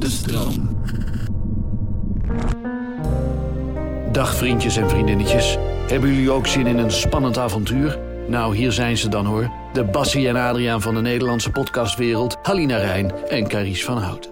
de stroom. Dag vriendjes en vriendinnetjes. Hebben jullie ook zin in een spannend avontuur? Nou, hier zijn ze dan hoor. De Bassie en Adriaan van de Nederlandse podcastwereld. Halina Rijn en Carice van Hout.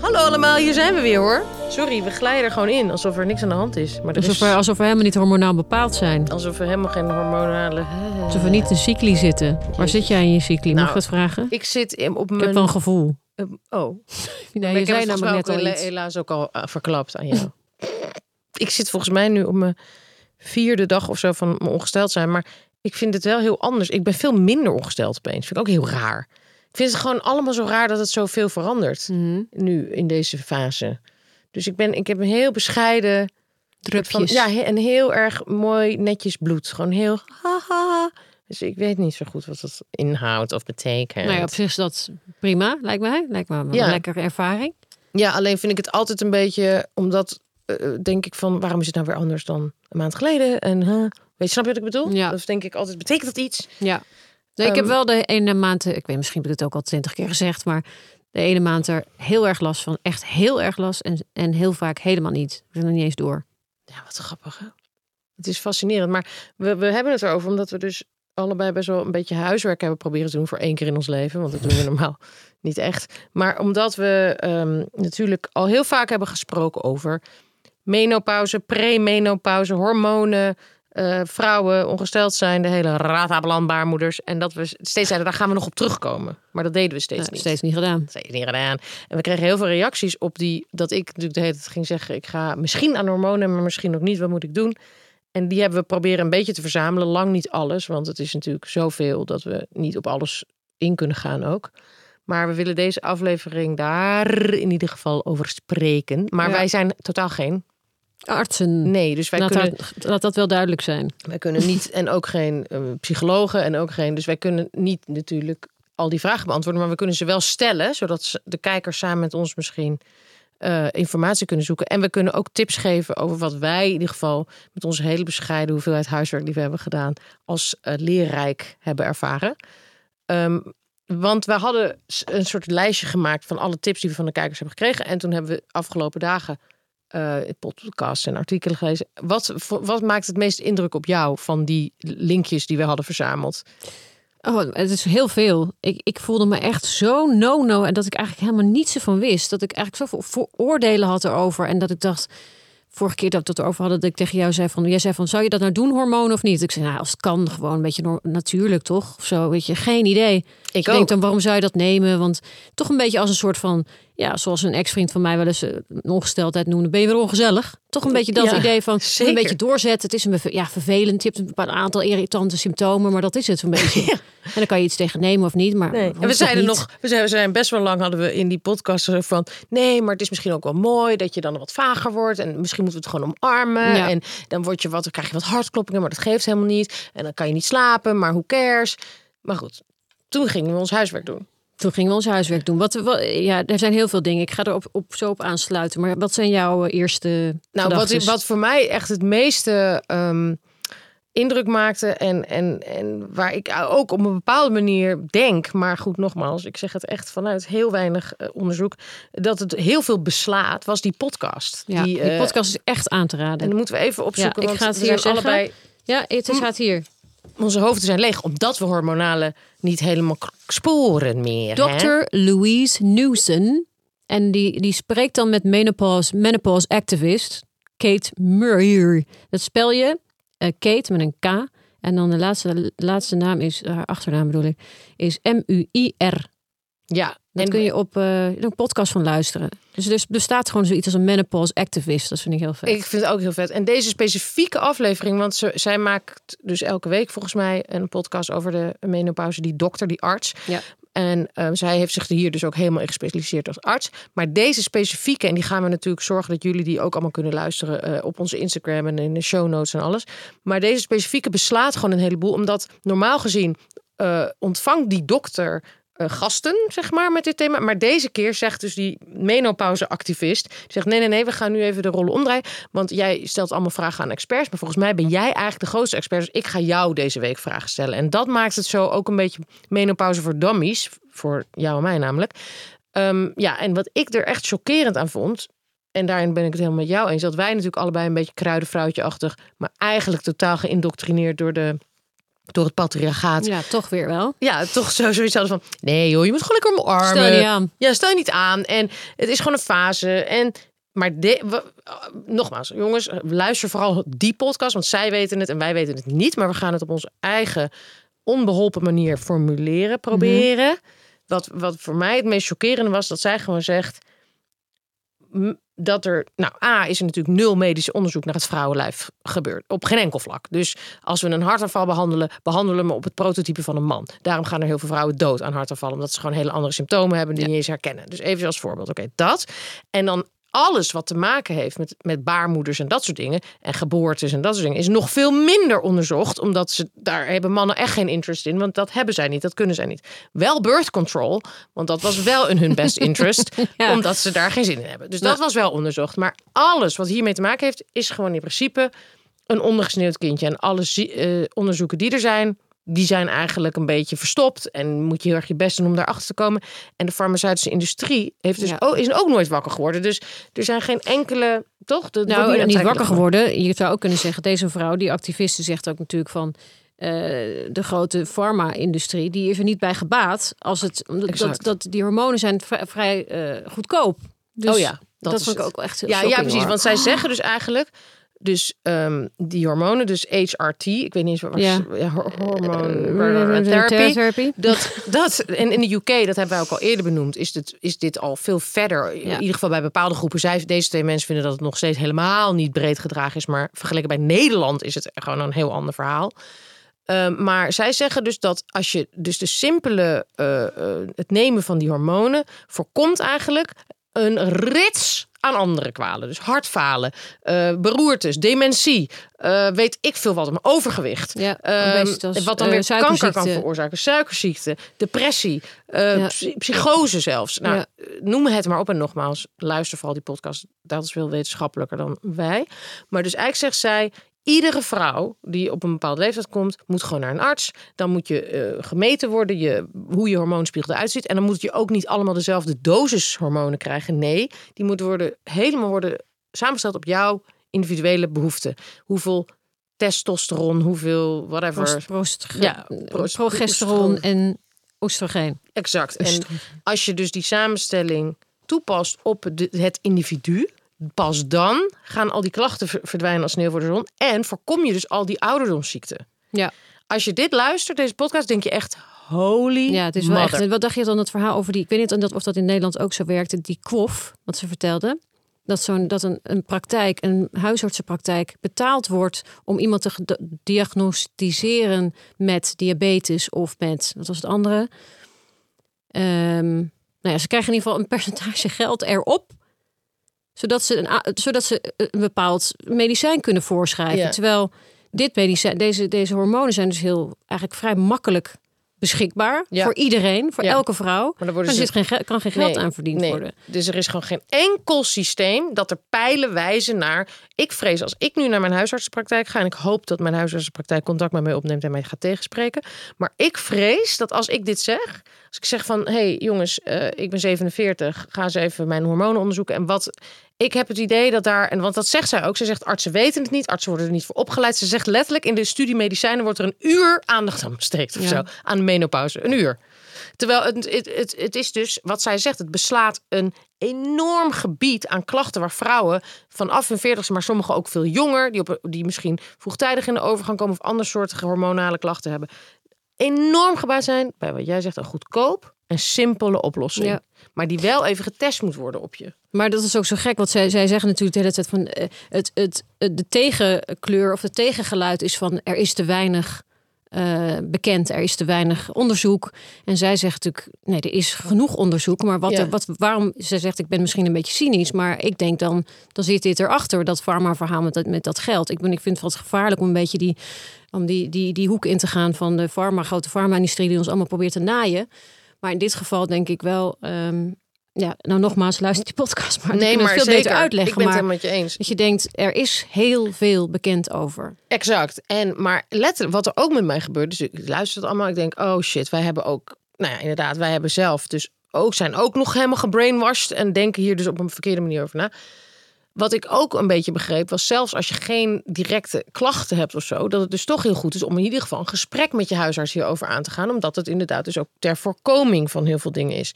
Hallo allemaal, hier zijn we weer hoor. Sorry, we glijden er gewoon in alsof er niks aan de hand is. Maar er Alsof is, we, alsof we helemaal niet hormonaal bepaald zijn. alsof we helemaal geen hormonale... Alsof we niet in cycli zitten. Waar zit jij in je cycli? Mag Nou, ik dat vragen? Ik zit in- op Ik mijn... heb wel een gevoel. Eh, oh, Nee, maar je zei namelijk net al iets. helaas ook al eh, verklapt aan jou. ik zit volgens mij nu op mijn vierde dag of zo van mijn ongesteld zijn. Maar ik vind het wel heel anders. Ik ben veel minder ongesteld opeens. Vind ik ook heel raar. Ik vind het gewoon allemaal zo raar dat het zoveel verandert. Mhm. Nu in deze fase. Dus ik, ben, ik heb een heel bescheiden van, Drupjes. ja, en heel erg mooi netjes bloed. Gewoon heel haha. Dus ik weet niet zo goed wat dat inhoudt of betekent. Nou ja, op zich is dat prima, lijkt mij. Lijkt me een Ja. lekkere ervaring. Ja, alleen vind ik het altijd een beetje, omdat eh, denk ik van, waarom is het nou weer anders dan een maand geleden? En huh? weet je, snap je wat ik bedoel? Ja. Dus denk ik altijd, betekent dat iets? Ja. Nee, ik heb Ehm, wel de ene maand, ik weet misschien heb ik het ook al twintig keer gezegd, maar de ene maand er heel erg last van. Echt heel erg last en, en heel vaak helemaal niet. Ik ben er niet eens door. Ja, wat grappig hè? Het is fascinerend, maar we, we hebben het erover omdat we dus allebei best wel een beetje huiswerk hebben proberen te doen voor één keer in ons leven. Want dat doen we normaal niet echt. Maar omdat we ehm, natuurlijk al heel vaak hebben gesproken over menopauze, premenopauze, hormonen, eh, vrouwen, ongesteld zijn, de hele ratabeland baarmoeders. En dat we steeds zeiden, daar gaan we nog op terugkomen. Maar dat deden we steeds niet. steeds niet gedaan. Steeds niet gedaan. En we kregen heel veel reacties op die, dat ik natuurlijk de hele tijd ging zeggen, ik ga misschien aan hormonen, maar misschien ook niet. Wat moet ik doen? En die hebben we proberen een beetje te verzamelen. Lang niet alles, want het is natuurlijk zoveel dat we niet op alles in kunnen gaan ook. Maar we willen deze aflevering daar in ieder geval over spreken. Maar Ja. wij zijn totaal geen. Artsen. Nee, dus wij laat, kunnen, dat, laat dat wel duidelijk zijn. wij kunnen niet. En ook geen eh, psychologen en ook geen. Dus wij kunnen niet natuurlijk al die vragen beantwoorden. Maar we kunnen ze wel stellen, zodat de kijkers samen met ons misschien eh, informatie kunnen zoeken. En we kunnen ook tips geven over wat wij in ieder geval met onze hele bescheiden hoeveelheid huiswerk die we hebben gedaan, als eh, leerrijk hebben ervaren. Ehm, want we hadden een soort lijstje gemaakt van alle tips die we van de kijkers hebben gekregen. En toen hebben we afgelopen dagen eh podcasts en artikelen gelezen. Wat, wat maakt het meest indruk op jou van die linkjes die we hadden verzameld? Oh, het is heel veel. Ik, ik voelde me echt zo no-no. En dat ik eigenlijk helemaal niets ervan wist. Dat ik eigenlijk zoveel vooroordelen had erover. En dat ik dacht, vorige keer dat we het erover hadden, dat ik tegen jou zei van, jij zei van, zou je dat nou doen, hormonen of niet? Ik zei, nou, als het kan, gewoon een beetje natuurlijk, toch? Of zo, weet je, geen idee. Ik Ik denk dan, waarom zou je dat nemen? Want toch een beetje als een soort van, ja, zoals een ex-vriend van mij wel eens eh, een ongesteldheid noemde, ben je weer ongezellig? Toch een beetje dat Ja, idee van, zeker. een beetje doorzetten. Het is een ja, vervelend, je hebt een bepaald aantal irritante symptomen, maar dat is het een beetje. En dan kan je iets tegen nemen of niet, maar Nee. En we zeiden niet? nog, we zijn, we zijn best wel lang hadden we in die podcast van, nee, maar het is misschien ook wel mooi dat je dan wat vager wordt en misschien moeten we het gewoon omarmen Ja. en dan word je wat, dan krijg je wat hartkloppingen, maar dat geeft helemaal niet en dan kan je niet slapen, maar hoe cares? Maar goed, toen gingen we ons huiswerk doen. Toen gingen we ons huiswerk doen. Wat, wat, ja, er zijn heel veel dingen. Ik ga er op, op, zo op aansluiten. Maar wat zijn jouw eerste Nou, wat, wat voor mij echt het meeste ehm, indruk maakte en, en, en waar ik ook op een bepaalde manier denk, maar goed, nogmaals, ik zeg het echt vanuit heel weinig eh, onderzoek, dat het heel veel beslaat, was die podcast. Ja, die, eh, podcast is echt aan te En raden. dan moeten we even opzoeken, ik want ga het hier zeggen. allebei, Ja, het staat hier. Onze hoofden zijn leeg, omdat we hormonale niet helemaal sporen meer. hè? Dr. Louise Newson. En die, die spreekt dan met menopause, menopause activist Kate Murray. Dat spel je eh, Kate met een K. En dan de laatste, laatste naam is, haar achternaam bedoel ik, is M-U-I-R. Ja, Daar en kun je op eh, een podcast van luisteren. Dus er bestaat gewoon zoiets als een menopause activist. Dat vind ik heel vet. Ik vind het ook heel vet. En deze specifieke aflevering, want ze, zij maakt dus elke week volgens mij een podcast over de menopauze, die dokter, die arts. Ja. En eh, zij heeft zich hier dus ook helemaal in gespecialiseerd als arts. Maar deze specifieke, en die gaan we natuurlijk zorgen dat jullie die ook allemaal kunnen luisteren eh, op onze Instagram en in de show notes en alles. Maar deze specifieke beslaat gewoon een heleboel, omdat normaal gezien eh, ontvangt die dokter gasten, zeg maar, met dit thema. Maar deze keer zegt dus die menopauze-activist... die zegt, nee, nee, nee, we gaan nu even de rollen omdraaien. Want jij stelt allemaal vragen aan experts. Maar volgens mij ben jij eigenlijk de grootste expert. Dus ik ga jou deze week vragen stellen. En dat maakt het zo ook een beetje menopauze voor dummies. Voor jou en mij namelijk. Ehm, ja, en wat ik er echt chockerend aan vond. En daarin ben ik het helemaal met jou eens. Dat wij natuurlijk allebei een beetje kruidenvrouwtje-achtig. Maar eigenlijk totaal geïndoctrineerd door, de, door het patriarchaat. Ja. Ja, toch weer wel. toch zo zoiets hadden van. Nee joh, je moet gewoon lekker omarmen. Stel je aan. Ja, stel je niet aan. En het is gewoon een fase. En, maar de, we- uh, nogmaals, jongens, luister vooral die podcast. Want zij weten het en wij weten het niet. Maar we gaan het op onze eigen onbeholpen manier formuleren, proberen. wat, wat voor mij het meest chockerende was, dat zij gewoon zegt... dat er, nou, A, is er natuurlijk nul medisch onderzoek naar het vrouwenlijf gebeurd. Op geen enkel vlak. Dus als we een hartaanval behandelen, behandelen we op het prototype van een man. Daarom gaan er heel veel vrouwen dood aan hartaanvallen, omdat ze gewoon hele andere symptomen hebben die Ja. niet eens herkennen. Dus even als voorbeeld, oké, dat. En dan alles wat te maken heeft met, met baarmoeders en dat soort dingen, en geboortes en dat soort dingen, is nog veel minder onderzocht, omdat ze daar hebben mannen echt geen interest in, want dat hebben zij niet, dat kunnen zij niet. Wel birth control, want dat was wel in hun best interest, Ja. omdat ze daar geen zin in hebben. Dus Ja. dat was wel onderzocht. Maar alles wat hiermee te maken heeft, is gewoon in principe een ondergesneeuwd kindje. En alle eh, onderzoeken die er zijn, die zijn eigenlijk een beetje verstopt. En moet je heel erg je best doen om daarachter te komen. En de farmaceutische industrie heeft dus Ja. ook, is ook nooit wakker geworden. Dus er zijn geen enkele, toch? De, Nou, niet wakker geworden. Je zou ook kunnen zeggen, deze vrouw, die activiste, zegt ook natuurlijk van. eh, de grote farma-industrie, die is er niet bij gebaat als het dat, dat die hormonen zijn vrij, vrij eh, goedkoop. Dus oh ja, dat, is vond ik ook echt heel Ja, ja, precies. hoor. Want zij zeggen dus eigenlijk. Dus ehm, die hormonen, dus HRT, ik weet niet eens wat Ja. ja. hor- Eh. Dat, dat, en in de UK, dat hebben wij ook al eerder benoemd, is dit, is dit al veel verder. In ieder geval bij bepaalde groepen. Zij, deze twee mensen vinden dat het nog steeds helemaal niet breed gedragen is. Maar vergeleken bij Nederland is het gewoon een heel ander verhaal. Ehm, maar zij zeggen dus dat als je dus de simpele, eh, eh, het nemen van die hormonen voorkomt eigenlijk een rits aan andere kwalen. Dus hartfalen, eh, beroertes, dementie, eh, weet ik veel wat, maar overgewicht. Ja, obesitas, wat dan eh, weer kanker kan veroorzaken. Suikerziekte, depressie, Ja. psychose zelfs. Nou, Ja. Noem het maar op. En nogmaals, luister vooral die podcast. Dat is veel wetenschappelijker dan wij. Maar dus eigenlijk zegt zij... Iedere vrouw die op een bepaalde leeftijd komt, moet gewoon naar een arts. Dan moet je eh, gemeten worden, je, hoe je hormoonspiegel eruit ziet. En dan moet je ook niet allemaal dezelfde dosis hormonen krijgen. Nee, die moeten worden, helemaal worden samengesteld op jouw individuele behoeften. Hoeveel testosteron, hoeveel whatever. Prost- prost- Ja, eh, prost- progesteron en oestrogeen. Exact. En als je dus die samenstelling toepast op de- het individu, pas dan gaan al die klachten ver- verdwijnen als sneeuw voor de zon. En voorkom je dus al die ouderdomsziekten. Ja. Als je dit luistert, deze podcast, denk je echt holy Ja, het is wel mother. echt. Wat dacht je dan het verhaal over die? Ik weet niet of dat in Nederland ook zo werkte. Die kwof, wat ze vertelde. Dat, zo'n, dat een, een praktijk, een huisartsenpraktijk, betaald wordt om iemand te diagnosticeren met diabetes of met, wat was het andere? Ehm, nou ja, ze krijgen in ieder geval een percentage geld erop. Zodat ze een, zodat ze een bepaald medicijn kunnen voorschrijven. Ja. Terwijl dit medicijn, deze, deze hormonen zijn dus heel eigenlijk vrij makkelijk beschikbaar Ja. voor iedereen, voor Ja. elke vrouw. Maar er geen, ge- kan geen geld Nee, aan verdiend nee. worden. Dus er is gewoon geen enkel systeem dat er pijlen wijzen naar. Ik vrees als ik nu naar mijn huisartsenpraktijk ga. En ik hoop dat mijn huisartsenpraktijk contact met mij opneemt en mij gaat tegenspreken. Maar ik vrees dat als ik dit zeg. Als ik zeg van hé hey, jongens, eh, ik ben 47. Ga eens even mijn hormonen onderzoeken. En wat. Ik heb het idee dat daar. En want dat zegt zij ook. Ze zegt artsen weten het niet. Artsen worden er niet voor opgeleid. Ze zegt letterlijk in de studie medicijnen wordt er een uur aandacht aan besteed of Ja. zo. Aan de menopauze. Een uur. Terwijl het, het, het, het is dus, wat zij zegt, het beslaat een enorm gebied aan klachten waar vrouwen vanaf hun 40 maar sommigen ook veel jonger, die, op, die misschien vroegtijdig in de overgang komen of andersoortige hormonale klachten hebben, enorm gebaat zijn bij wat jij zegt, een goedkoop en simpele oplossing. Ja. Maar die wel even getest moet worden op je. Maar dat is ook zo gek, want zij, zij zeggen natuurlijk de hele tijd van eh, het, het, het, de tegenkleur of het tegengeluid is van er is te weinig eh, bekend, er is te weinig onderzoek. En zij zegt natuurlijk, nee, er is genoeg onderzoek, maar wat Ja. er, wat, waarom, zij zegt, ik ben misschien een beetje cynisch, maar ik denk dan, dan zit dit erachter, dat farma-verhaal met dat, met dat geld. Ik, ben, ik vind het wat gevaarlijk om een beetje die, om die, die, die hoek in te gaan van de farma, grote farma-industrie die ons allemaal probeert te naaien. Maar in dit geval denk ik wel, ehm, ja, nou nogmaals, luister die podcast maar. Nee, maar veel beter uitleggen. Ik ben het maar met je eens. dat je denkt, er is heel veel bekend over. Exact. En maar letterlijk, wat er ook met mij gebeurt, dus ik luister het allemaal. Ik denk, oh shit, wij hebben ook, nou ja, inderdaad, wij hebben zelf dus ook, zijn ook nog helemaal gebrainwashed en denken hier dus op een verkeerde manier over na. Wat ik ook een beetje begreep was zelfs als je geen directe klachten hebt of zo, dat het dus toch heel goed is om in ieder geval een gesprek met je huisarts hierover aan te gaan, omdat het inderdaad dus ook ter voorkoming van heel veel dingen is.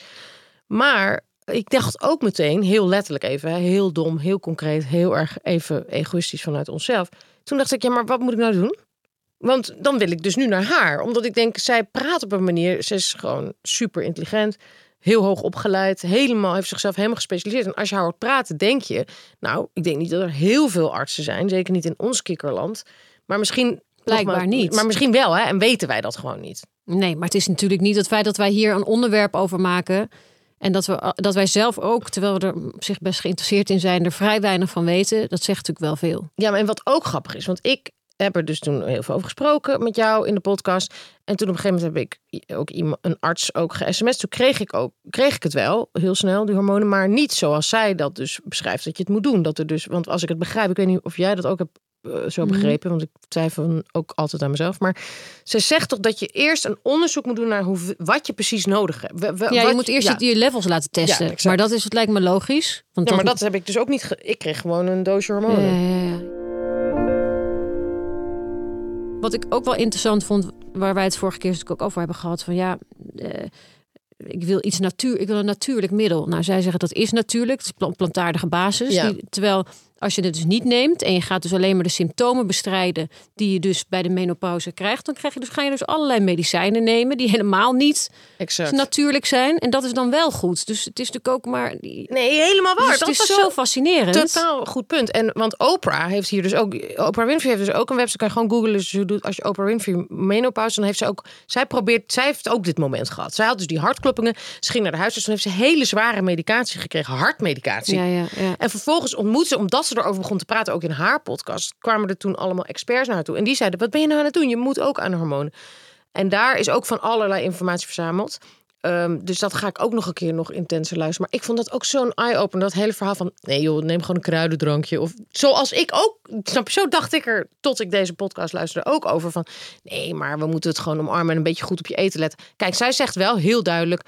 Maar ik dacht ook meteen, heel letterlijk even, heel dom, heel concreet, heel erg even egoïstisch vanuit onszelf. Toen dacht ik, ja, maar wat moet ik nou doen? Want dan wil ik dus nu naar haar. Omdat ik denk, zij praat op een manier. Ze is gewoon super intelligent. Heel hoog opgeleid. Helemaal, heeft zichzelf helemaal gespecialiseerd. En als je haar hoort praten, denk je... Nou, ik denk niet dat er heel veel artsen zijn. Zeker niet in ons kikkerland. Maar misschien... Blijkbaar maar, niet. Maar misschien wel, hè? En weten wij dat gewoon niet. Nee, maar het is natuurlijk niet het feit dat wij hier een onderwerp over maken. En dat, we, dat wij zelf ook, terwijl we er op zich best geïnteresseerd in zijn, er vrij weinig van weten. Dat zegt natuurlijk wel veel. Ja, maar en wat ook grappig is, want ik heb er dus toen heel veel over gesproken met jou in de podcast. En toen op een gegeven moment heb ik ook iemand, een arts ook ge-sms. Toen kreeg ik, ook, kreeg ik het wel heel snel, die hormonen. Maar niet zoals zij dat dus beschrijft dat je het moet doen. Dat er dus, want als ik het begrijp, ik weet niet of jij dat ook hebt eh, zo Mhm. begrepen. Want ik twijfel ook altijd aan mezelf. Maar ze zegt toch dat je eerst een onderzoek moet doen naar hoe, wat je precies nodig hebt. Ja, je wat- moet eerst ja. je levels laten testen. maar dat is, het lijkt me logisch. Want Ja, maar dat heb ik dus ook niet. ge- ik kreeg gewoon een doosje hormonen. Ja, ja, ja. Wat ik ook wel interessant vond, waar wij het vorige keer natuurlijk ook over hebben gehad, van ja, eh, ik wil iets natuur, ik wil een natuurlijk middel. Nou, zij zeggen dat is natuurlijk, het is pla- plantaardige basis. Ja. Die- terwijl als je het dus niet neemt en je gaat dus alleen maar de symptomen bestrijden die je dus bij de menopauze krijgt, dan krijg je dus, ga je dus allerlei medicijnen nemen die helemaal niet Exact. natuurlijk zijn. En dat is dan wel goed. Dus het is natuurlijk ook maar. Nee, helemaal waar. dus dat het is zo fascinerend. Totaal goed punt. En want Oprah heeft hier dus ook. Oprah Winfrey heeft dus ook een website. Kan je gewoon googlen. Dus je doet als je Oprah Winfrey menopauze, dan heeft ze ook. Zij probeert. Zij heeft ook dit moment gehad. Zij had dus die hartkloppingen. Ze ging naar de huisarts. Toen heeft ze hele zware medicatie gekregen, hartmedicatie. Ja, ja, ja. En vervolgens ontmoette ze, omdat ze erover begon te praten, ook in haar podcast, kwamen er toen allemaal experts naar toe. En die zeiden: Wat ben je nou aan het doen? Je moet ook aan hormonen. En daar is ook van allerlei informatie verzameld. Ehm, dus dat ga ik ook nog een keer nog intenser luisteren. Maar ik vond dat ook zo'n eye-opener. Dat hele verhaal van... nee joh, neem gewoon een kruidendrankje. Of zoals ik ook... Snap zo dacht ik er tot ik deze podcast luisterde ook over. Van nee, maar we moeten het gewoon omarmen... en een beetje goed op je eten letten. Kijk, zij zegt wel heel duidelijk...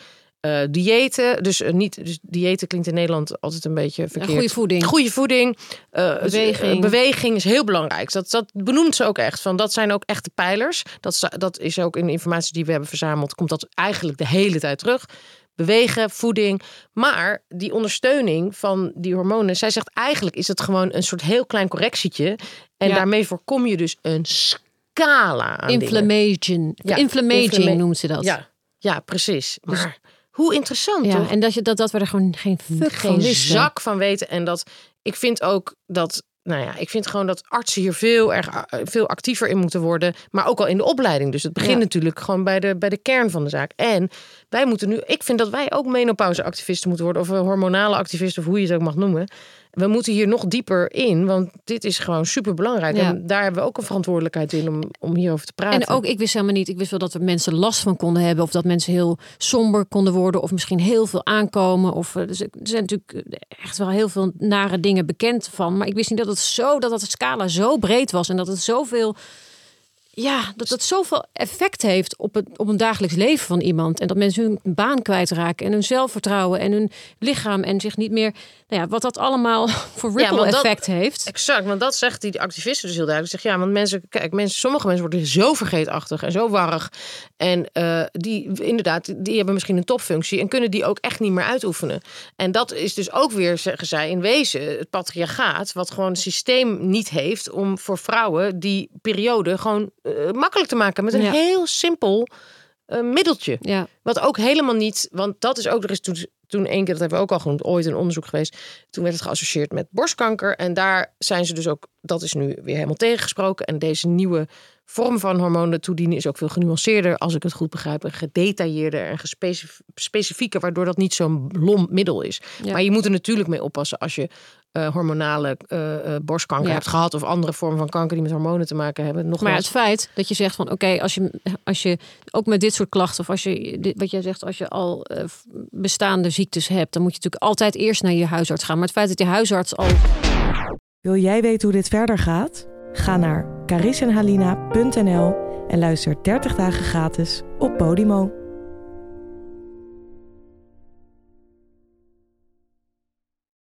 eh diëten, dus eh, niet... Dus diëten klinkt in Nederland altijd een beetje verkeerd. goede voeding. Goede voeding. eh, Beweging. beweging is heel belangrijk. Dat, dat benoemt ze ook echt. Van, dat zijn ook echt de pijlers. Dat, dat is ook in de informatie die we hebben verzameld. Komt dat eigenlijk de hele tijd terug. Bewegen, voeding. Maar die ondersteuning van die hormonen. Zij zegt eigenlijk is het gewoon een soort heel klein correctietje. En Ja. daarmee voorkom je dus een scala aan. Inflammation. Ja, Inflammaging inflamma- noemt ze dat. Ja, ja, precies. Maar hoe interessant Ja, toch? en dat, je, dat, dat we er gewoon geen geen zak van weten. En dat ik vind ook dat, nou ja, ik vind gewoon dat artsen hier veel erg eh, veel actiever in moeten worden. Maar ook al in de opleiding. Dus het begint Ja. natuurlijk gewoon bij de, bij de kern van de zaak. En wij moeten nu, ik vind dat wij ook menopauzeactivisten moeten worden. Of hormonale activisten, of hoe je het ook mag noemen. We moeten hier nog dieper in, want dit is gewoon super belangrijk. Ja. En daar hebben we ook een verantwoordelijkheid in om, om hierover te praten. En ook, ik wist helemaal niet, ik wist wel dat er mensen last van konden hebben. Of dat mensen heel somber konden worden. Of misschien heel veel aankomen. Of, eh, dus er zijn natuurlijk echt wel heel veel nare dingen bekend van. Maar ik wist niet dat het zo, dat dat de scala zo breed was. En dat het zoveel, ja, dat het zoveel effect heeft op, het, op een dagelijks leven van iemand. En dat mensen hun baan kwijtraken. En hun zelfvertrouwen en hun lichaam. En zich niet meer, nou ja, wat dat allemaal voor Ja, ripple dat- effect heeft. Exact, want dat zegt die activisten dus heel duidelijk. Zeg ja, want mensen, kijk, mensen, sommige mensen worden zo vergeetachtig en zo warrig. En eh, die inderdaad, die hebben misschien een topfunctie en kunnen die ook echt niet meer uitoefenen. En dat is dus ook weer, zeggen zij, in wezen het patriarchaat, wat gewoon het systeem niet heeft om voor vrouwen die periode gewoon eh, makkelijk te maken met een Ja. heel simpel eh, middeltje. Ja, Wat ook helemaal niet, want dat is ook, er is toen, toen één keer, dat hebben we ook al genoemd, ooit een onderzoek geweest. Toen werd het geassocieerd met borstkanker. En daar zijn ze dus ook, dat is nu weer helemaal tegengesproken. En deze nieuwe vorm van hormonen toedienen is ook veel genuanceerder, als ik het goed begrijp, en gedetailleerder en specifieker, waardoor dat niet zo'n lomp middel is. Ja. Maar je moet er natuurlijk mee oppassen als je eh, hormonale eh, eh, borstkanker Ja. hebt gehad of andere vormen van kanker die met hormonen te maken hebben. Nogmaals, Maar het feit dat je zegt van oké, als, je, als je ook met dit soort klachten, of als je dit- wat jij zegt, als je al bestaande ziektes hebt, dan moet je natuurlijk altijd eerst naar je huisarts gaan. Maar het feit dat je huisarts al Wil jij weten hoe dit verder gaat? Ga naar carisenhalina.nl en luister 30 dagen gratis op Podimo.